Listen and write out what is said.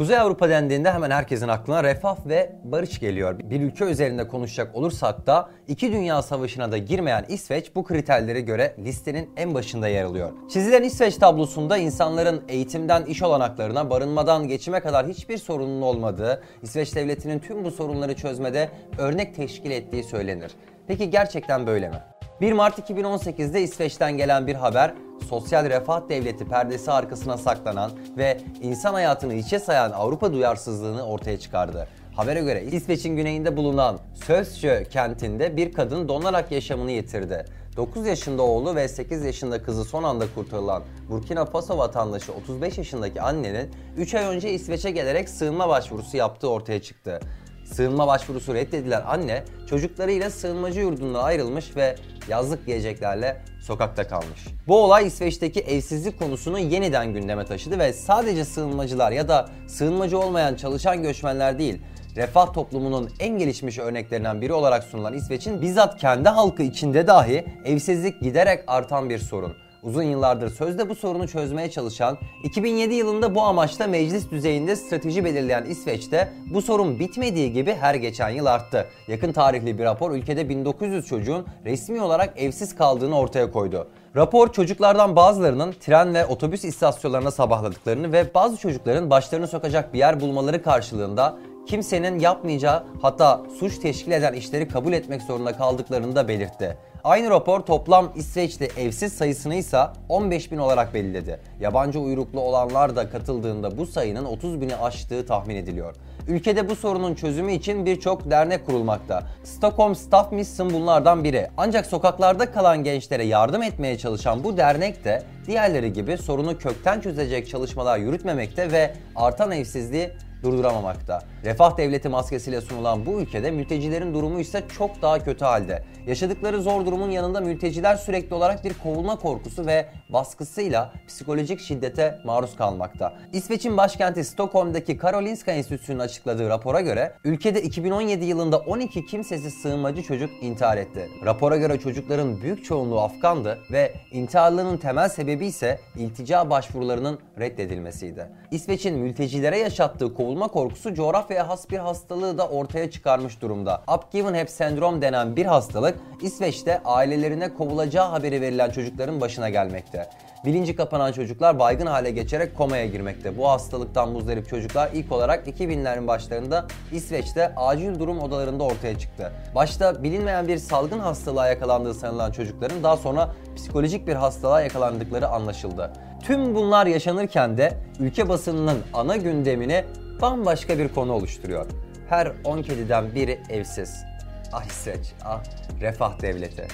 Kuzey Avrupa dendiğinde hemen herkesin aklına refah ve barış geliyor. Bir ülke üzerinde konuşacak olursak da iki dünya savaşına da girmeyen İsveç bu kriterlere göre listenin en başında yer alıyor. Çizilen İsveç tablosunda insanların eğitimden iş olanaklarına, barınmadan geçime kadar hiçbir sorunun olmadığı, İsveç devletinin tüm bu sorunları çözmede örnek teşkil ettiği söylenir. Peki gerçekten böyle mi? 1 Mart 2018'de İsveç'ten gelen bir haber, sosyal refah devleti perdesi arkasına saklanan ve insan hayatını içe sayan Avrupa duyarsızlığını ortaya çıkardı. Habere göre İsveç'in güneyinde bulunan Sözcö kentinde bir kadın donarak yaşamını yitirdi. 9 yaşında oğlu ve 8 yaşında kızı son anda kurtarılan Burkina Faso vatandaşı 35 yaşındaki annenin 3 ay önce İsveç'e gelerek sığınma başvurusu yaptığı ortaya çıktı. Sığınma başvurusu reddedilen anne çocuklarıyla sığınmacı yurdundan ayrılmış ve yazlık geleceklerle sokakta kalmış. Bu olay İsveç'teki evsizlik konusunu yeniden gündeme taşıdı ve sadece sığınmacılar ya da sığınmacı olmayan çalışan göçmenler değil, refah toplumunun en gelişmiş örneklerinden biri olarak sunulan İsveç'in bizzat kendi halkı içinde dahi evsizlik giderek artan bir sorun. Uzun yıllardır sözde bu sorunu çözmeye çalışan, 2007 yılında bu amaçla meclis düzeyinde strateji belirleyen İsveç'te bu sorun bitmediği gibi her geçen yıl arttı. Yakın tarihli bir rapor ülkede 1900 çocuğun resmi olarak evsiz kaldığını ortaya koydu. Rapor çocuklardan bazılarının tren ve otobüs istasyonlarına sabahladıklarını ve bazı çocukların başlarını sokacak bir yer bulmaları karşılığında kimsenin yapmayacağı hatta suç teşkil eden işleri kabul etmek zorunda kaldıklarını da belirtti. Aynı rapor toplam İsveç'te evsiz sayısını ise 15 bin olarak belirledi. Yabancı uyruklu olanlar da katıldığında bu sayının 30 bini aştığı tahmin ediliyor. Ülkede bu sorunun çözümü için birçok dernek kurulmakta. Stockholm Staff Mission bunlardan biri. Ancak sokaklarda kalan gençlere yardım etmeye çalışan bu dernek de diğerleri gibi sorunu kökten çözecek çalışmalar yürütmemekte ve artan evsizliği durduramamakta. Refah devleti maskesiyle sunulan bu ülkede mültecilerin durumu ise çok daha kötü halde. Yaşadıkları zor durumun yanında mülteciler sürekli olarak bir kovulma korkusu ve baskısıyla psikolojik şiddete maruz kalmakta. İsveç'in başkenti Stockholm'daki Karolinska Enstitüsü'nün açıkladığı rapora göre ülkede 2017 yılında 12 kimsesiz sığınmacı çocuk intihar etti. Rapora göre çocukların büyük çoğunluğu Afgandı ve intiharlarının temel sebebi ise iltica başvurularının reddedilmesiydi. İsveç'in mültecilere yaşattığı kovulma korkusu coğrafyaya has bir hastalığı da ortaya çıkarmış durumda. Upgiven Hep sendrom denen bir hastalık İsveç'te ailelerine kovulacağı haberi verilen çocukların başına gelmekte. Bilinci kapanan çocuklar baygın hale geçerek komaya girmekte. Bu hastalıktan muzdarip çocuklar ilk olarak 2000'lerin başlarında İsveç'te acil durum odalarında ortaya çıktı. Başta bilinmeyen bir salgın hastalığa yakalandığı sanılan çocukların daha sonra psikolojik bir hastalığa yakalandıkları anlaşıldı. Tüm bunlar yaşanırken de ülke basınının ana gündemini bambaşka bir konu oluşturuyor. Her 10 kediden biri evsiz. Ah İsveç, ah refah devleti.